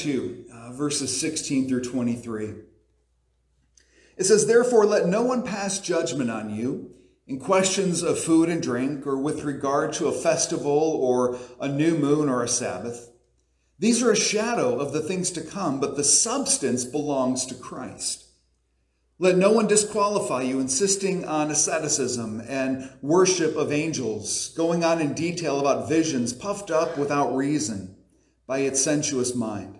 2, uh, verses 16 through 23. It says, Therefore, let no one pass judgment on you in questions of food and drink, or with regard to a festival, or a new moon, or a Sabbath. These are a shadow of the things to come, but the substance belongs to Christ. Let no one disqualify you, insisting on asceticism and worship of angels, going on in detail about visions, puffed up without reason by its sensuous mind,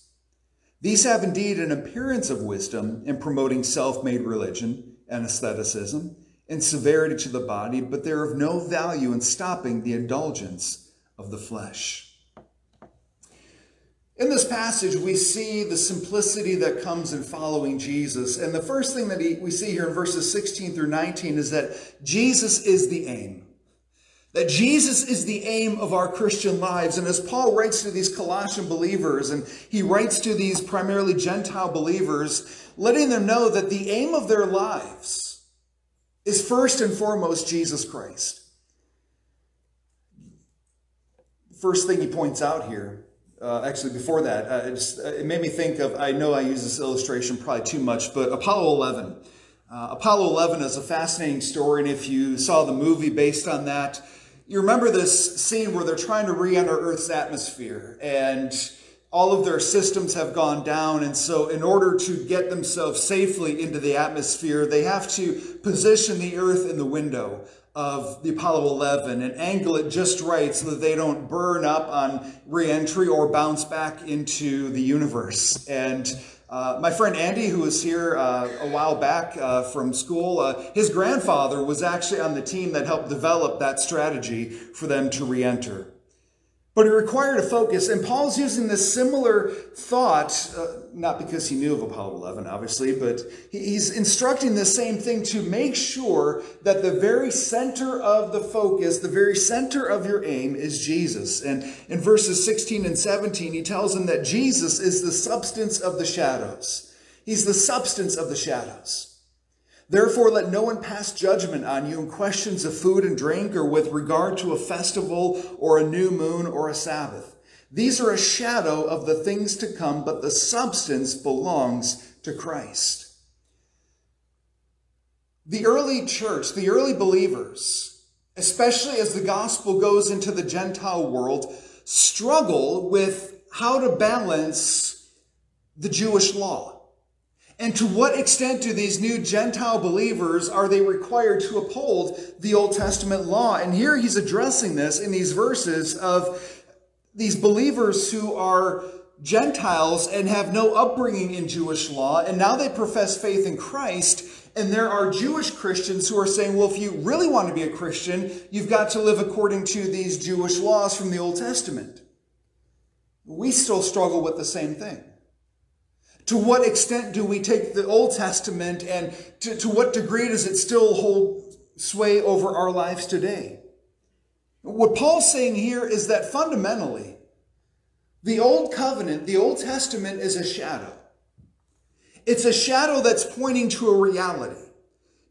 These have indeed an appearance of wisdom in promoting self made religion and asceticism and severity to the body, but they're of no value in stopping the indulgence of the flesh. In this passage, we see the simplicity that comes in following Jesus. And the first thing that we see here in verses 16 through 19 is that Jesus is the aim. That Jesus is the aim of our Christian lives. And as Paul writes to these Colossian believers, and he writes to these primarily Gentile believers, letting them know that the aim of their lives is first and foremost Jesus Christ. First thing he points out here uh, actually before that, uh, it, just, uh, it, made me think of, I know I use this illustration probably too much, but Apollo 11. Uh, Apollo 11 is a fascinating story, and if you saw the movie based on that, you remember this scene where they're trying to re enter Earth's atmosphere, and all of their systems have gone down. And so, in order to get themselves safely into the atmosphere, they have to position the Earth in the window of the Apollo 11 and angle it just right so that they don't burn up on reentry or bounce back into the universe. And uh, my friend Andy, who was here uh, a while back uh, from school, uh, his grandfather was actually on the team that helped develop that strategy for them to reenter. But it required a focus, and Paul's using this similar thought, uh, not because he knew of Apollo 11, obviously, but he's instructing the same thing to make sure that the very center of the focus, the very center of your aim is Jesus. And in verses 16 and 17, he tells them that Jesus is the substance of the shadows. He's the substance of the shadows. Therefore, let no one pass judgment on you in questions of food and drink or with regard to a festival or a new moon or a Sabbath. These are a shadow of the things to come, but the substance belongs to Christ. The early church, the early believers, especially as the gospel goes into the Gentile world, struggle with how to balance the Jewish law. And to what extent do these new Gentile believers are they required to uphold the Old Testament law? And here he's addressing this in these verses of these believers who are Gentiles and have no upbringing in Jewish law, and now they profess faith in Christ. And there are Jewish Christians who are saying, well, if you really want to be a Christian, you've got to live according to these Jewish laws from the Old Testament. We still struggle with the same thing. To what extent do we take the Old Testament and to, to what degree does it still hold sway over our lives today? What Paul's saying here is that fundamentally, the Old Covenant, the Old Testament is a shadow. It's a shadow that's pointing to a reality.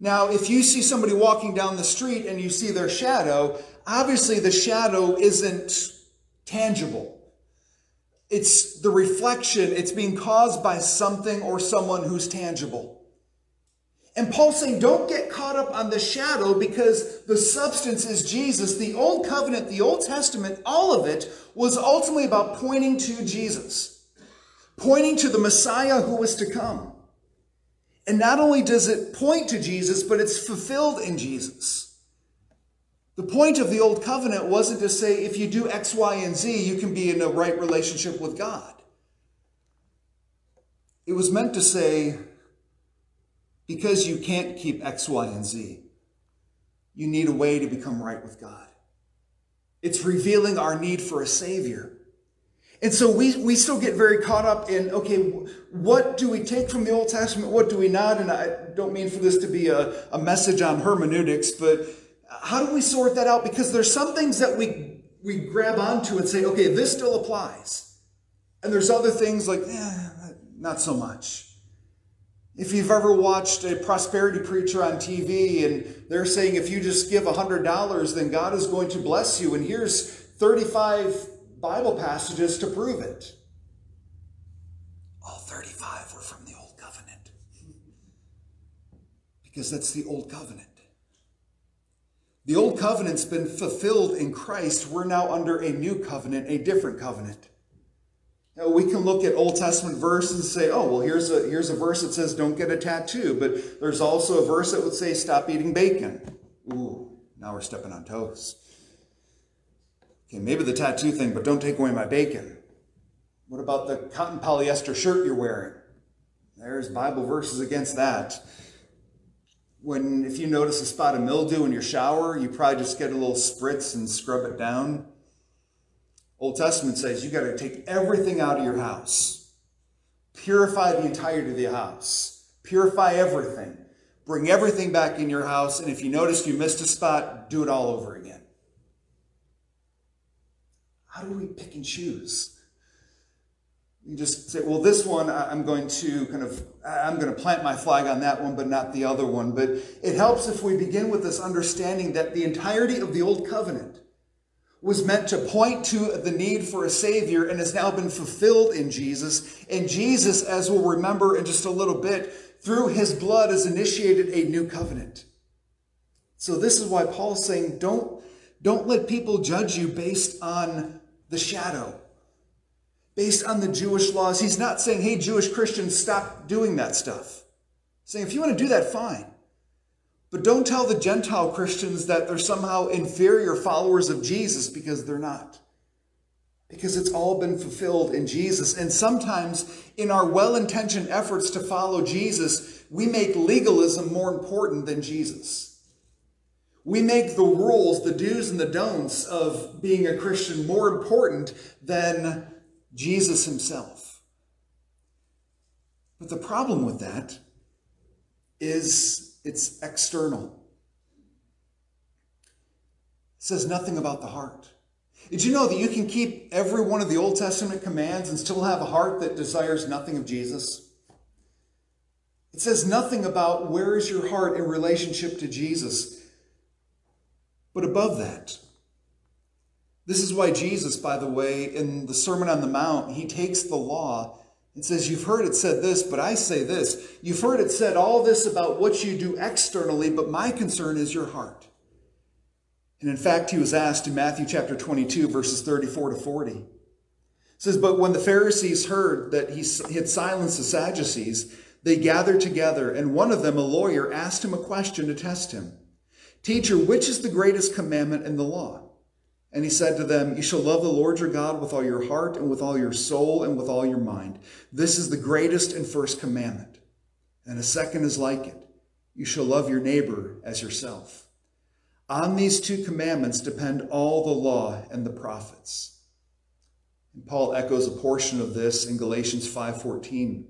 Now, if you see somebody walking down the street and you see their shadow, obviously the shadow isn't tangible. It's the reflection, it's being caused by something or someone who's tangible. And Paul's saying, don't get caught up on the shadow because the substance is Jesus. The Old Covenant, the Old Testament, all of it was ultimately about pointing to Jesus, pointing to the Messiah who was to come. And not only does it point to Jesus, but it's fulfilled in Jesus. The point of the Old Covenant wasn't to say if you do X, Y, and Z, you can be in a right relationship with God. It was meant to say, because you can't keep X, Y, and Z, you need a way to become right with God. It's revealing our need for a Savior. And so we, we still get very caught up in, okay, what do we take from the Old Testament? What do we not? And I don't mean for this to be a, a message on hermeneutics, but how do we sort that out? Because there's some things that we, we grab onto and say, okay, this still applies. And there's other things like, eh, not so much. If you've ever watched a prosperity preacher on TV and they're saying if you just give $100, then God is going to bless you, and here's 35 Bible passages to prove it. All 35 were from the Old Covenant. Because that's the Old Covenant. The Old Covenant's been fulfilled in Christ. We're now under a new covenant, a different covenant. Now, we can look at Old Testament verses and say, oh, well, here's a, here's a verse that says don't get a tattoo, but there's also a verse that would say stop eating bacon. Ooh, now we're stepping on toes. Okay, maybe the tattoo thing, but don't take away my bacon. What about the cotton polyester shirt you're wearing? There's Bible verses against that. When, if you notice a spot of mildew in your shower, you probably just get a little spritz and scrub it down. Old Testament says you got to take everything out of your house, purify the entirety of the house, purify everything, bring everything back in your house, and if you notice you missed a spot, do it all over again. How do we pick and choose? You just say, well, this one I'm going to kind of, I'm going to plant my flag on that one, but not the other one. But it helps if we begin with this understanding that the entirety of the Old Covenant was meant to point to the need for a Savior and has now been fulfilled in Jesus. And Jesus, as we'll remember in just a little bit, through his blood has initiated a new covenant. So this is why Paul's saying, don't, don't let people judge you based on the shadow based on the Jewish laws. He's not saying, hey, Jewish Christians, stop doing that stuff. He's saying, if you want to do that, fine. But don't tell the Gentile Christians that they're somehow inferior followers of Jesus because they're not. Because it's all been fulfilled in Jesus. And sometimes in our well intentioned efforts to follow Jesus, we make legalism more important than Jesus. We make the rules, the do's and the don'ts of being a Christian more important than Jesus himself. But the problem with that is it's external. It says nothing about the heart. Did you know that you can keep every one of the Old Testament commands and still have a heart that desires nothing of Jesus? It says nothing about where is your heart in relationship to Jesus. But above that, this is why Jesus, by the way, in the Sermon on the Mount, he takes the law and says, You've heard it said this, but I say this. You've heard it said all this about what you do externally, but my concern is your heart. And in fact, he was asked in Matthew chapter 22, verses 34 to 40. It says, But when the Pharisees heard that he had silenced the Sadducees, they gathered together, and one of them, a lawyer, asked him a question to test him. Teacher, which is the greatest commandment in the law? And he said to them, You shall love the Lord your God with all your heart and with all your soul and with all your mind. This is the greatest and first commandment. And a second is like it. You shall love your neighbor as yourself. On these two commandments depend all the law and the prophets. And Paul echoes a portion of this in Galatians 5:14.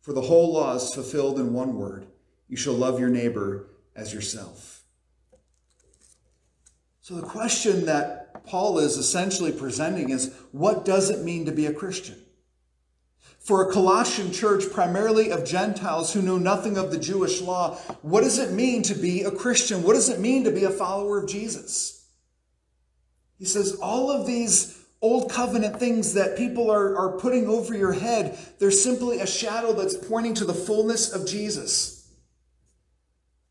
For the whole law is fulfilled in one word: you shall love your neighbor as yourself. So the question that Paul is essentially presenting is what does it mean to be a Christian? For a Colossian church, primarily of Gentiles who know nothing of the Jewish law, what does it mean to be a Christian? What does it mean to be a follower of Jesus? He says, all of these old covenant things that people are, are putting over your head, they're simply a shadow that's pointing to the fullness of Jesus.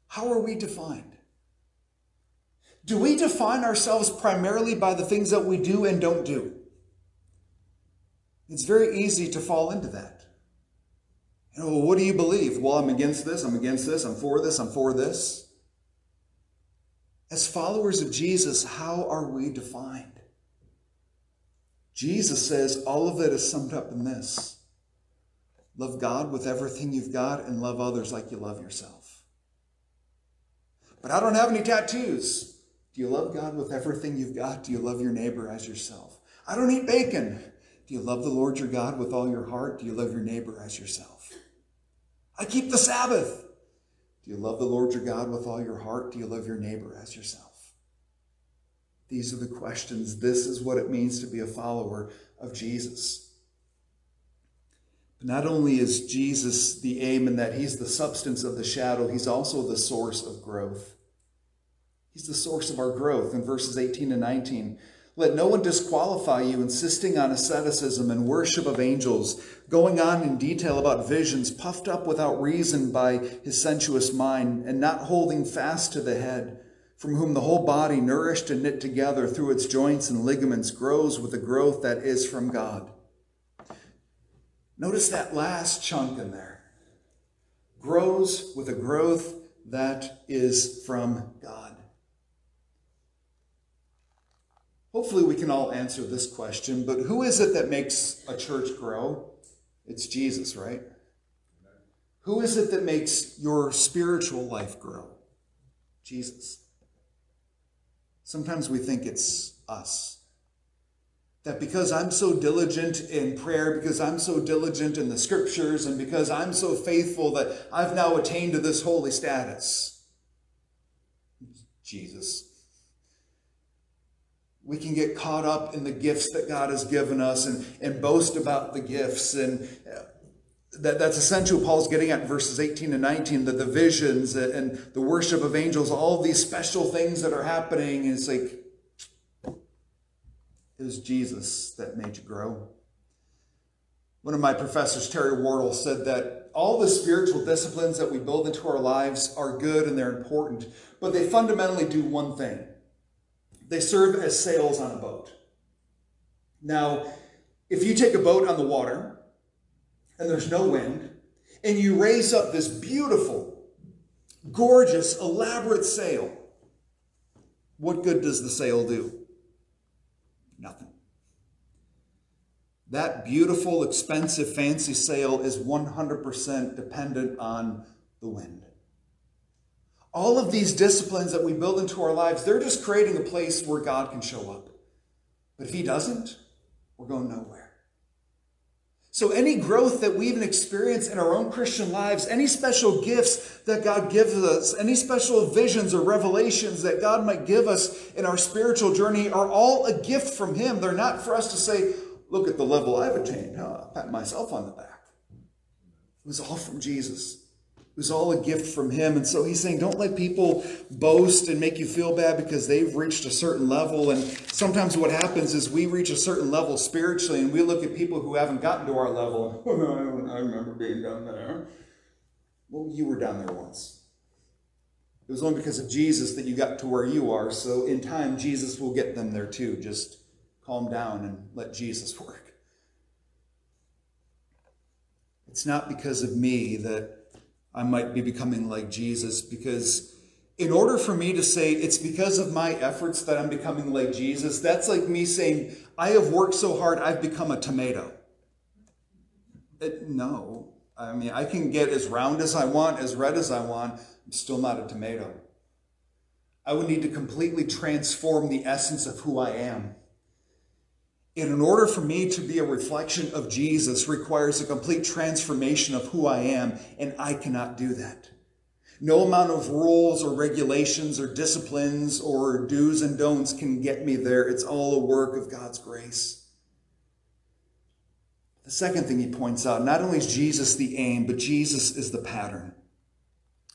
How are we defined? Do we define ourselves primarily by the things that we do and don't do? It's very easy to fall into that. You know, well, what do you believe? Well, I'm against this, I'm against this, I'm for this, I'm for this. As followers of Jesus, how are we defined? Jesus says all of it is summed up in this love God with everything you've got and love others like you love yourself. But I don't have any tattoos. Do you love God with everything you've got? Do you love your neighbor as yourself? I don't eat bacon. Do you love the Lord your God with all your heart? Do you love your neighbor as yourself? I keep the Sabbath. Do you love the Lord your God with all your heart? Do you love your neighbor as yourself? These are the questions. This is what it means to be a follower of Jesus. But not only is Jesus the aim in that he's the substance of the shadow, he's also the source of growth. He's the source of our growth. In verses 18 and 19, let no one disqualify you, insisting on asceticism and worship of angels, going on in detail about visions, puffed up without reason by his sensuous mind, and not holding fast to the head, from whom the whole body, nourished and knit together through its joints and ligaments, grows with the growth that is from God. Notice that last chunk in there. Grows with a growth that is from God. Hopefully, we can all answer this question, but who is it that makes a church grow? It's Jesus, right? Who is it that makes your spiritual life grow? Jesus. Sometimes we think it's us. That because I'm so diligent in prayer, because I'm so diligent in the scriptures, and because I'm so faithful that I've now attained to this holy status. Jesus we can get caught up in the gifts that God has given us and, and boast about the gifts. And uh, that, that's essentially what Paul's getting at verses 18 and 19, that the visions and the worship of angels, all these special things that are happening. it's like, it was Jesus that made you grow. One of my professors, Terry Wardle, said that all the spiritual disciplines that we build into our lives are good and they're important, but they fundamentally do one thing they serve as sails on a boat. Now, if you take a boat on the water and there's no wind, and you raise up this beautiful, gorgeous, elaborate sail, what good does the sail do? Nothing. That beautiful, expensive, fancy sail is 100% dependent on the wind. All of these disciplines that we build into our lives, they're just creating a place where God can show up. But if He doesn't, we're going nowhere. So, any growth that we even experience in our own Christian lives, any special gifts that God gives us, any special visions or revelations that God might give us in our spiritual journey are all a gift from Him. They're not for us to say, look at the level I've attained. Huh? Pat myself on the back. It was all from Jesus. It was all a gift from him. And so he's saying, don't let people boast and make you feel bad because they've reached a certain level. And sometimes what happens is we reach a certain level spiritually and we look at people who haven't gotten to our level. I remember being down there. Well, you were down there once. It was only because of Jesus that you got to where you are. So in time, Jesus will get them there too. Just calm down and let Jesus work. It's not because of me that I might be becoming like Jesus because in order for me to say it's because of my efforts that I'm becoming like Jesus, that's like me saying, I have worked so hard, I've become a tomato. It, no. I mean, I can get as round as I want, as red as I want, I'm still not a tomato. I would need to completely transform the essence of who I am. In order for me to be a reflection of Jesus requires a complete transformation of who I am, and I cannot do that. No amount of rules or regulations or disciplines or do's and don'ts can get me there. It's all a work of God's grace. The second thing he points out not only is Jesus the aim, but Jesus is the pattern.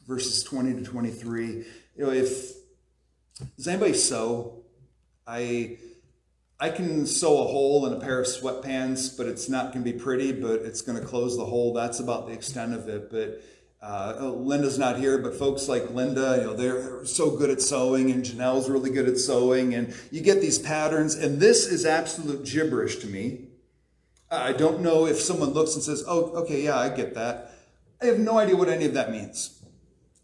Verses 20 to 23. You know, if does anybody sew? I I can sew a hole in a pair of sweatpants, but it's not going to be pretty, but it's going to close the hole. That's about the extent of it. But uh, Linda's not here, but folks like Linda, you know, they're so good at sewing, and Janelle's really good at sewing, and you get these patterns, and this is absolute gibberish to me. I don't know if someone looks and says, "Oh, okay, yeah, I get that." I have no idea what any of that means.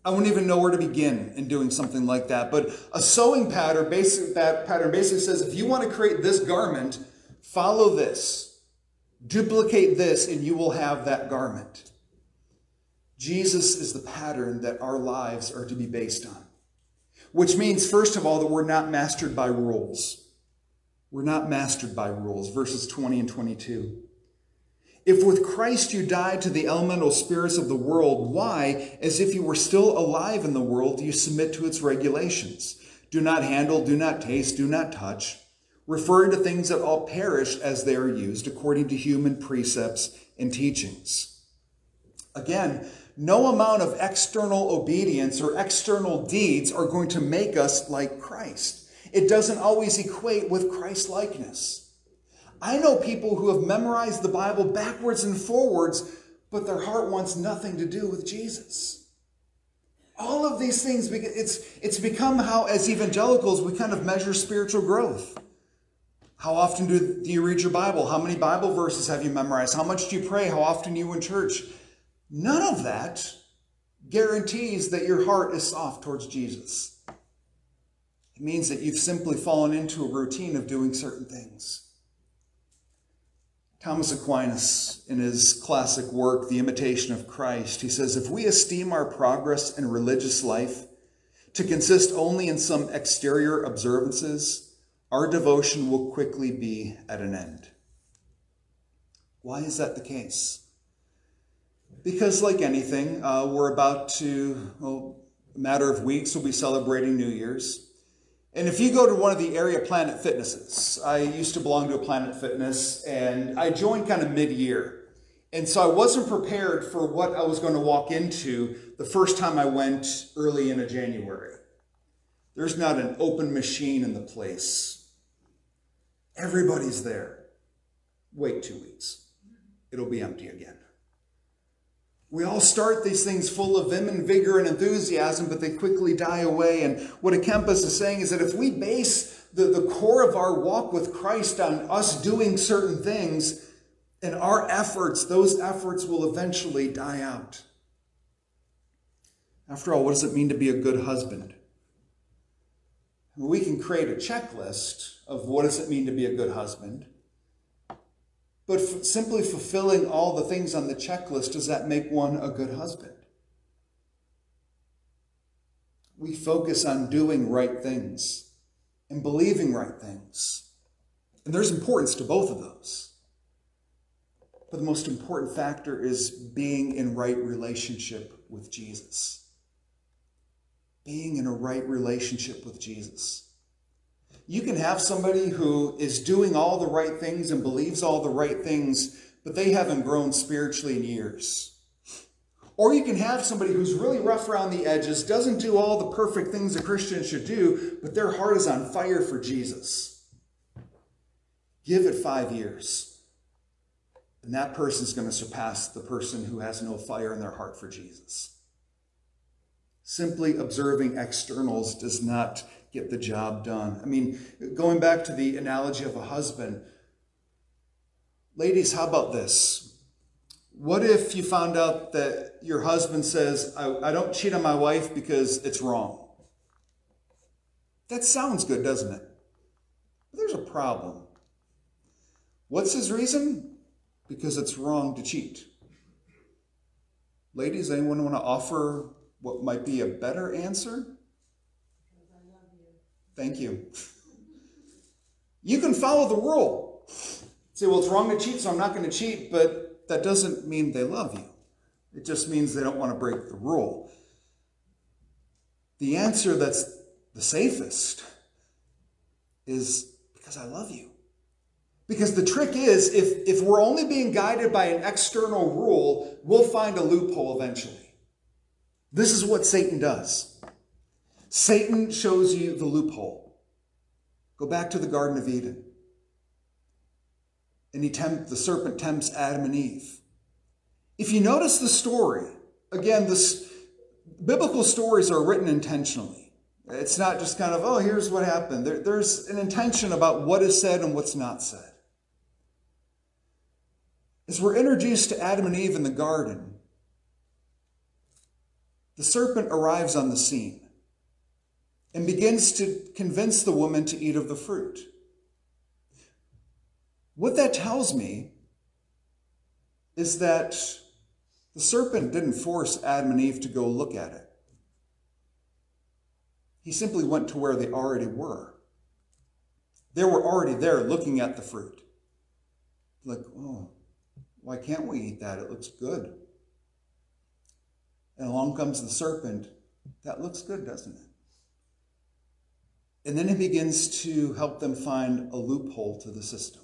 I wouldn't even know where to begin in doing something like that. But a sewing pattern, basic that pattern basically says if you want to create this garment, follow this, duplicate this, and you will have that garment. Jesus is the pattern that our lives are to be based on. Which means, first of all, that we're not mastered by rules. We're not mastered by rules. Verses 20 and 22. If with Christ you died to the elemental spirits of the world, why, as if you were still alive in the world, do you submit to its regulations? Do not handle, do not taste, do not touch, referring to things that all perish as they are used according to human precepts and teachings. Again, no amount of external obedience or external deeds are going to make us like Christ. It doesn't always equate with Christ likeness. I know people who have memorized the Bible backwards and forwards, but their heart wants nothing to do with Jesus. All of these things, it's, it's become how, as evangelicals, we kind of measure spiritual growth. How often do, do you read your Bible? How many Bible verses have you memorized? How much do you pray? How often you in church? None of that guarantees that your heart is soft towards Jesus. It means that you've simply fallen into a routine of doing certain things. Thomas à Kempis, in his classic work, The Imitation of Christ, he says, If we esteem our progress in religious life to consist only in some exterior observances, our devotion will quickly be at an end. Why is that the case? Because, like anything, uh, we're about to, well, a matter of weeks, we'll be celebrating New Year's. And if you go to one of the area Planet Fitnesses, I used to belong to a Planet Fitness and I joined kind of mid year. And so I wasn't prepared for what I was going to walk into the first time I went early in January. There's not an open machine in the place. Everybody's there. Wait two weeks. It'll be empty again. We all start these things full of vim and vigor and enthusiasm, but they quickly die away. And what à Kempis is saying is that if we base the, the core of our walk with Christ on us doing certain things and our efforts, those efforts will eventually die out. After all, what does it mean to be a good husband? We can create a checklist of what does it mean to be a good husband. But f- simply fulfilling all the things on the checklist, does that make one a good husband? We focus on doing right things and believing right things. And there's importance to both of those. But the most important factor is being in right relationship with Jesus. Being in a right relationship with Jesus. You can have somebody who is doing all the right things and believes all the right things, but they haven't grown spiritually in years. Or you can have somebody who's really rough around the edges, doesn't do all the perfect things a Christian should do, but their heart is on fire for Jesus. Give it five years, and that person's going to surpass the person who has no fire in their heart for Jesus. Simply observing externals does not get the job done. I mean, going back to the analogy of a husband, ladies, how about this? What if you found out that your husband says, I, I don't cheat on my wife because it's wrong? That sounds good, doesn't it? But there's a problem. What's his reason? Because it's wrong to cheat. Ladies, anyone want to offer what might be a better answer? Thank you. You can follow the rule. Say, well, it's wrong to cheat, so I'm not going to cheat, but that doesn't mean they love you. It just means they don't want to break the rule. The answer that's the safest is because I love you. Because the trick is, if, if we're only being guided by an external rule, we'll find a loophole eventually. This is what Satan does. Satan shows you the loophole. Go back to the Garden of Eden. And he tempt, the serpent tempts Adam and Eve. If you notice the story, again, this biblical stories are written intentionally. It's not just kind of, oh, here's what happened. There, there's an intention about what is said and what's not said. As we're introduced to Adam and Eve in the garden, the serpent arrives on the scene and begins to convince the woman to eat of the fruit. What that tells me is that the serpent didn't force Adam and Eve to go look at it. He simply went to where they already were. They were already there looking at the fruit. Like, oh, why can't we eat that? It looks good. And along comes the serpent. That looks good, doesn't it? And then he begins to help them find a loophole to the system.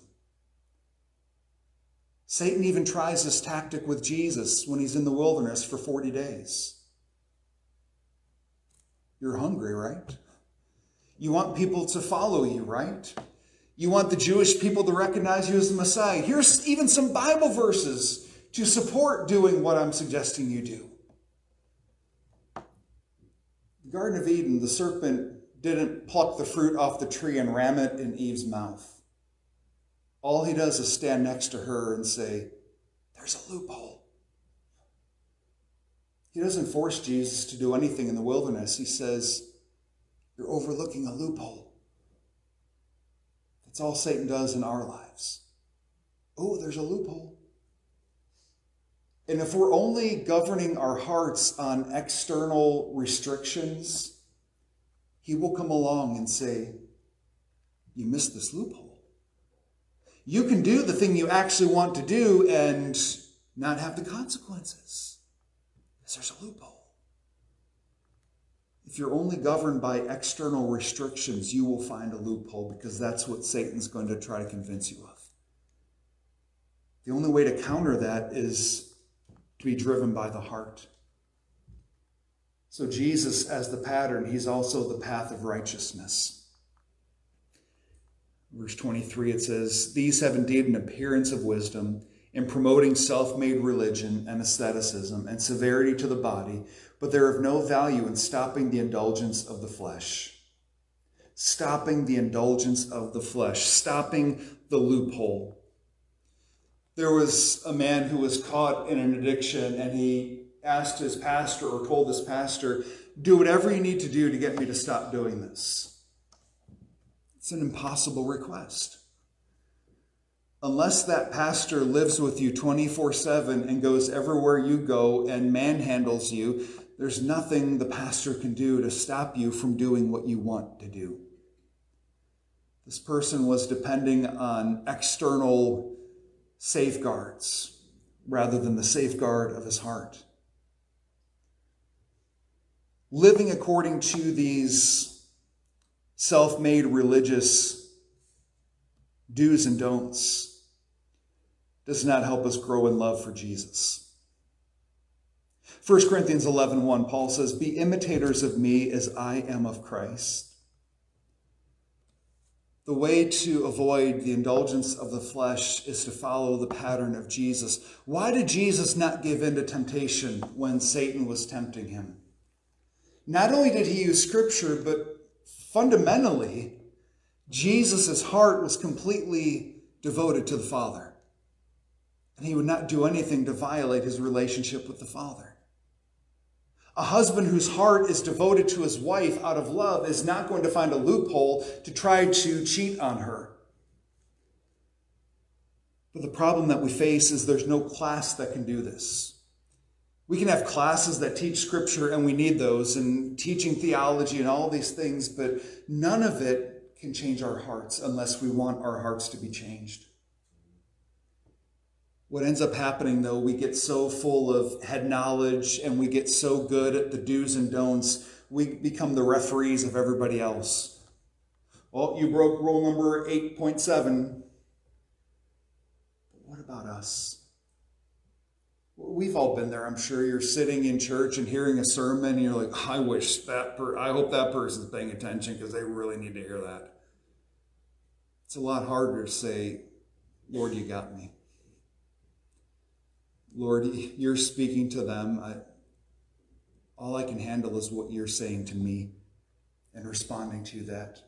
Satan even tries this tactic with Jesus when he's in the wilderness for 40 days. You're hungry, right? You want people to follow you, right? You want the Jewish people to recognize you as the Messiah. Here's even some Bible verses to support doing what I'm suggesting you do. The Garden of Eden, the serpent didn't pluck the fruit off the tree and ram it in Eve's mouth. All he does is stand next to her and say, There's a loophole. He doesn't force Jesus to do anything in the wilderness. He says, You're overlooking a loophole. That's all Satan does in our lives. Oh, there's a loophole. And if we're only governing our hearts on external restrictions, he will come along and say, You missed this loophole. You can do the thing you actually want to do and not have the consequences. Because there's a loophole. If you're only governed by external restrictions, you will find a loophole because that's what Satan's going to try to convince you of. The only way to counter that is to be driven by the heart. So, Jesus, as the pattern, he's also the path of righteousness. Verse 23, it says, These have indeed an appearance of wisdom in promoting self made religion and asceticism and severity to the body, but they're of no value in stopping the indulgence of the flesh. Stopping the indulgence of the flesh, stopping the loophole. There was a man who was caught in an addiction and he asked his pastor or told his pastor, do whatever you need to do to get me to stop doing this. It's an impossible request. Unless that pastor lives with you 24 7 and goes everywhere you go and manhandles you, there's nothing the pastor can do to stop you from doing what you want to do. This person was depending on external safeguards rather than the safeguard of his heart living according to these self made religious do's and don'ts does not help us grow in love for Jesus. 1 Corinthians 11 1, Paul says, Be imitators of me as I am of Christ. The way to avoid the indulgence of the flesh is to follow the pattern of Jesus. Why did Jesus not give in to temptation when Satan was tempting him? Not only did he use scripture, but fundamentally, Jesus' heart was completely devoted to the Father. And he would not do anything to violate his relationship with the Father. A husband whose heart is devoted to his wife out of love is not going to find a loophole to try to cheat on her. But the problem that we face is there's no class that can do this. We can have classes that teach scripture, and we need those, and teaching theology and all these things, but none of it can change our hearts unless we want our hearts to be changed. What ends up happening, though, we get so full of head knowledge and we get so good at the do's and don'ts, we become the referees of everybody else. Well, you broke rule number 8.7. But what about us? We've all been there, I'm sure. You're sitting in church and hearing a sermon, and you're like, I wish that, per- I hope that person's paying attention because they really need to hear that. It's a lot harder to say, Lord, you got me. Lord, you're speaking to them. I, all I can handle is what you're saying to me and responding to that.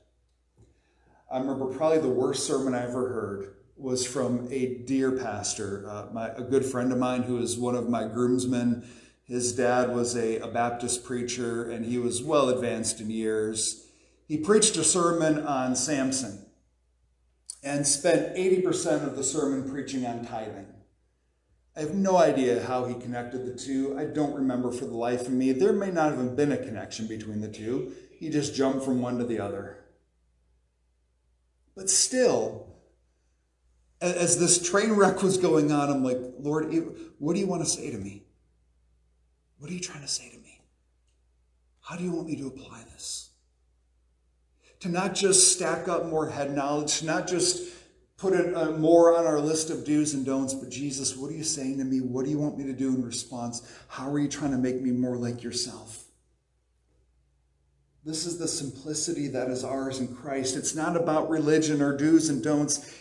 I remember probably the worst sermon I ever heard was from a dear pastor, uh, my, a good friend of mine who is one of my groomsmen. His dad was a, a Baptist preacher and he was well advanced in years. He preached a sermon on Samson and spent 80% of the sermon preaching on tithing. I have no idea how he connected the two. I don't remember for the life of me. There may not have been a connection between the two. He just jumped from one to the other. But still, as this train wreck was going on, I'm like, Lord, what do you want to say to me? What are you trying to say to me? How do you want me to apply this? To not just stack up more head knowledge, to not just put it uh, more on our list of do's and don'ts, but Jesus, what are you saying to me? What do you want me to do in response? How are you trying to make me more like yourself? This is the simplicity that is ours in Christ. It's not about religion or do's and don'ts.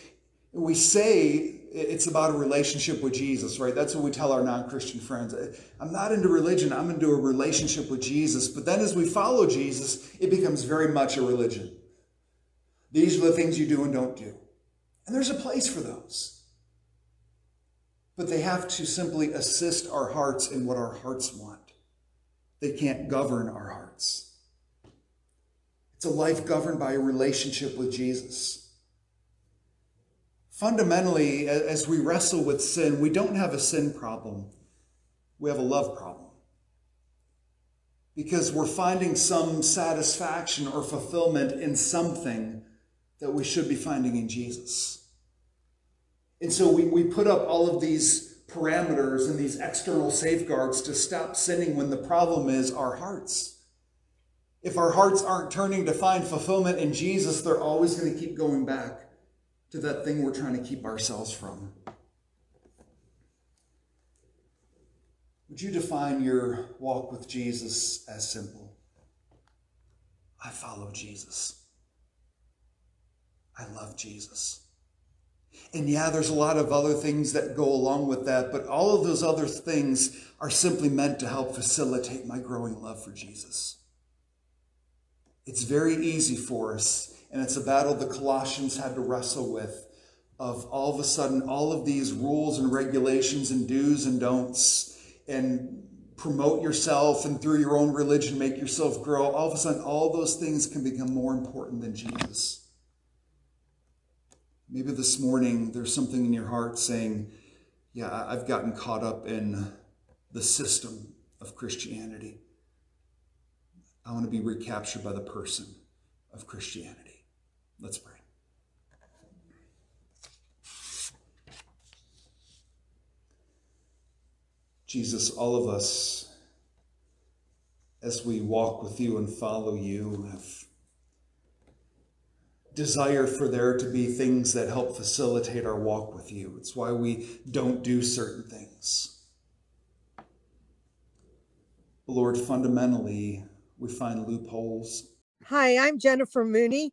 We say it's about a relationship with Jesus, right? That's what we tell our non Christian friends. I'm not into religion, I'm into a relationship with Jesus. But then as we follow Jesus, it becomes very much a religion. These are the things you do and don't do. And there's a place for those. But they have to simply assist our hearts in what our hearts want. They can't govern our hearts. It's a life governed by a relationship with Jesus. Fundamentally, as we wrestle with sin, we don't have a sin problem, we have a love problem. Because we're finding some satisfaction or fulfillment in something that we should be finding in Jesus. And so we, we put up all of these parameters and these external safeguards to stop sinning when the problem is our hearts. If our hearts aren't turning to find fulfillment in Jesus, they're always going to keep going back to that thing we're trying to keep ourselves from. Would you define your walk with Jesus as simple? I follow Jesus. I love Jesus. And yeah, there's a lot of other things that go along with that, but all of those other things are simply meant to help facilitate my growing love for Jesus. It's very easy for us, and it's a battle the Colossians had to wrestle with of all of a sudden all of these rules and regulations and do's and don'ts and promote yourself and through your own religion make yourself grow. All of a sudden, all those things can become more important than Jesus. Maybe this morning there's something in your heart saying, Yeah, I've gotten caught up in the system of Christianity. I want to be recaptured by the person of Christianity. Let's pray. Jesus, all of us, as we walk with you and follow you, have desire for there to be things that help facilitate our walk with you. It's why we don't do certain things. Lord, fundamentally, we find loopholes. Hi, I'm Jennifer Mooney.